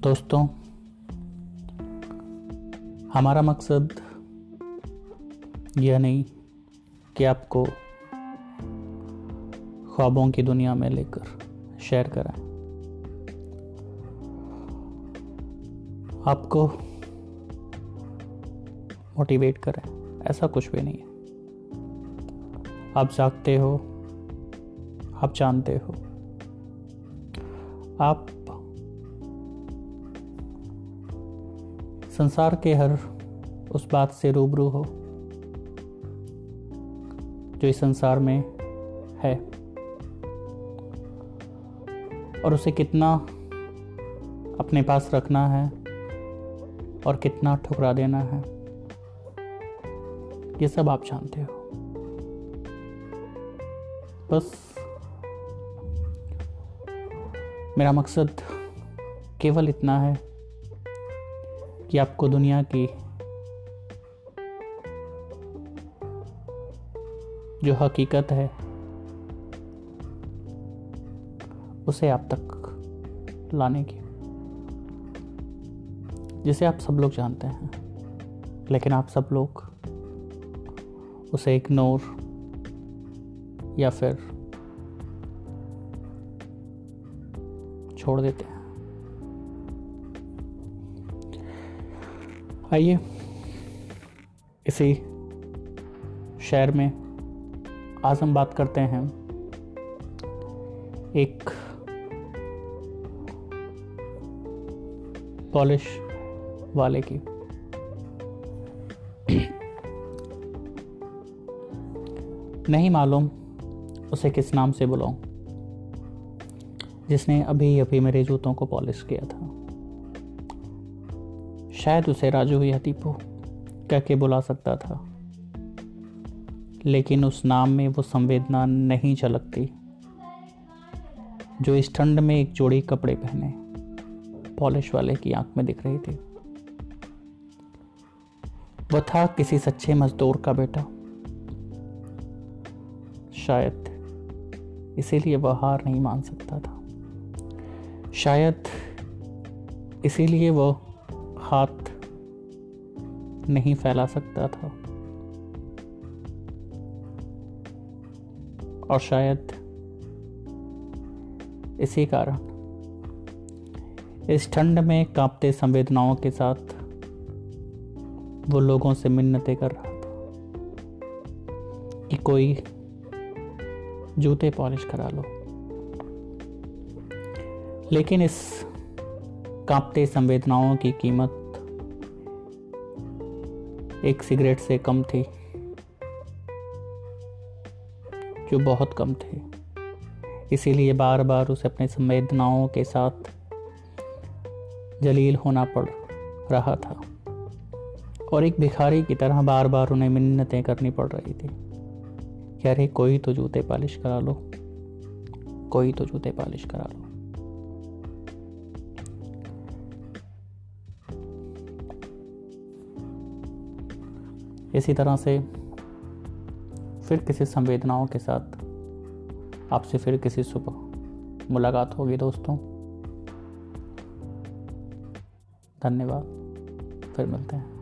दोस्तों, हमारा मकसद यह नहीं कि आपको ख्वाबों की दुनिया में लेकर शेयर कराएँ। आपको मोटिवेट करें ऐसा कुछ भी नहीं है। आप जागते हो, आप जानते हो। आप संसार के हर उस बात से रूबरू हो, जो इस संसार में है। और उसे कितना अपने पास रखना है और कितना ठुकरा देना है, ये सब आप जानते हो। बस मेरा मकसद केवल इतना है कि आपको दुनिया की जो हकीकत है, उसे आप तक लाने की। जिसे आप सब लोग जानते हैं, लेकिन आप सब लोग उसे इग्नोर या फिर छोड़ देते हैं। आइए। इसी शहर में आज हम बात करते हैं एक पॉलिश वाले की। नहीं मालूम उसे किस नाम से बुलाऊं, जिसने अभी अभी मेरे जूतों को पॉलिश किया था। शायद उसे राजू या दीपू कह के बुला सकता था। लेकिन उस नाम में वो संवेदना नहीं झलकती। जो इस ठंड में एक जोड़ी कपड़े पहने, पॉलिश वाले की आँख में दिख रही थी। वह था किसी सच्चे मजदूर का बेटा। शायद इसीलिए वह हार नहीं मान सकता था। शायद इसीलिए वह हाथ नहीं फैला सकता था। और शायद इसी कारण इस ठंड में कांपते संवेदनाओं के साथ वो लोगों से मिन्नतें कर रहा था कि कोई जूते पॉलिश करा लो। लेकिन इस कांपते संवेदनाओं की कीमत एक सिगरेट से कम थी, जो बहुत कम थे। इसीलिए बार बार उसे अपने संवेदनाओं के साथ जलील होना पड़ रहा था। और एक भिखारी की तरह बार बार उन्हें मिन्नतें करनी पड़ रही थी। कि अरे कोई तो जूते पालिश करा लो, कोई तो जूते पालिश करा लो। इसी तरह से फिर किसी संवेदनाओं के साथ आपसे फिर किसी सुबह मुलाकात होगी दोस्तों। धन्यवाद। फिर मिलते हैं।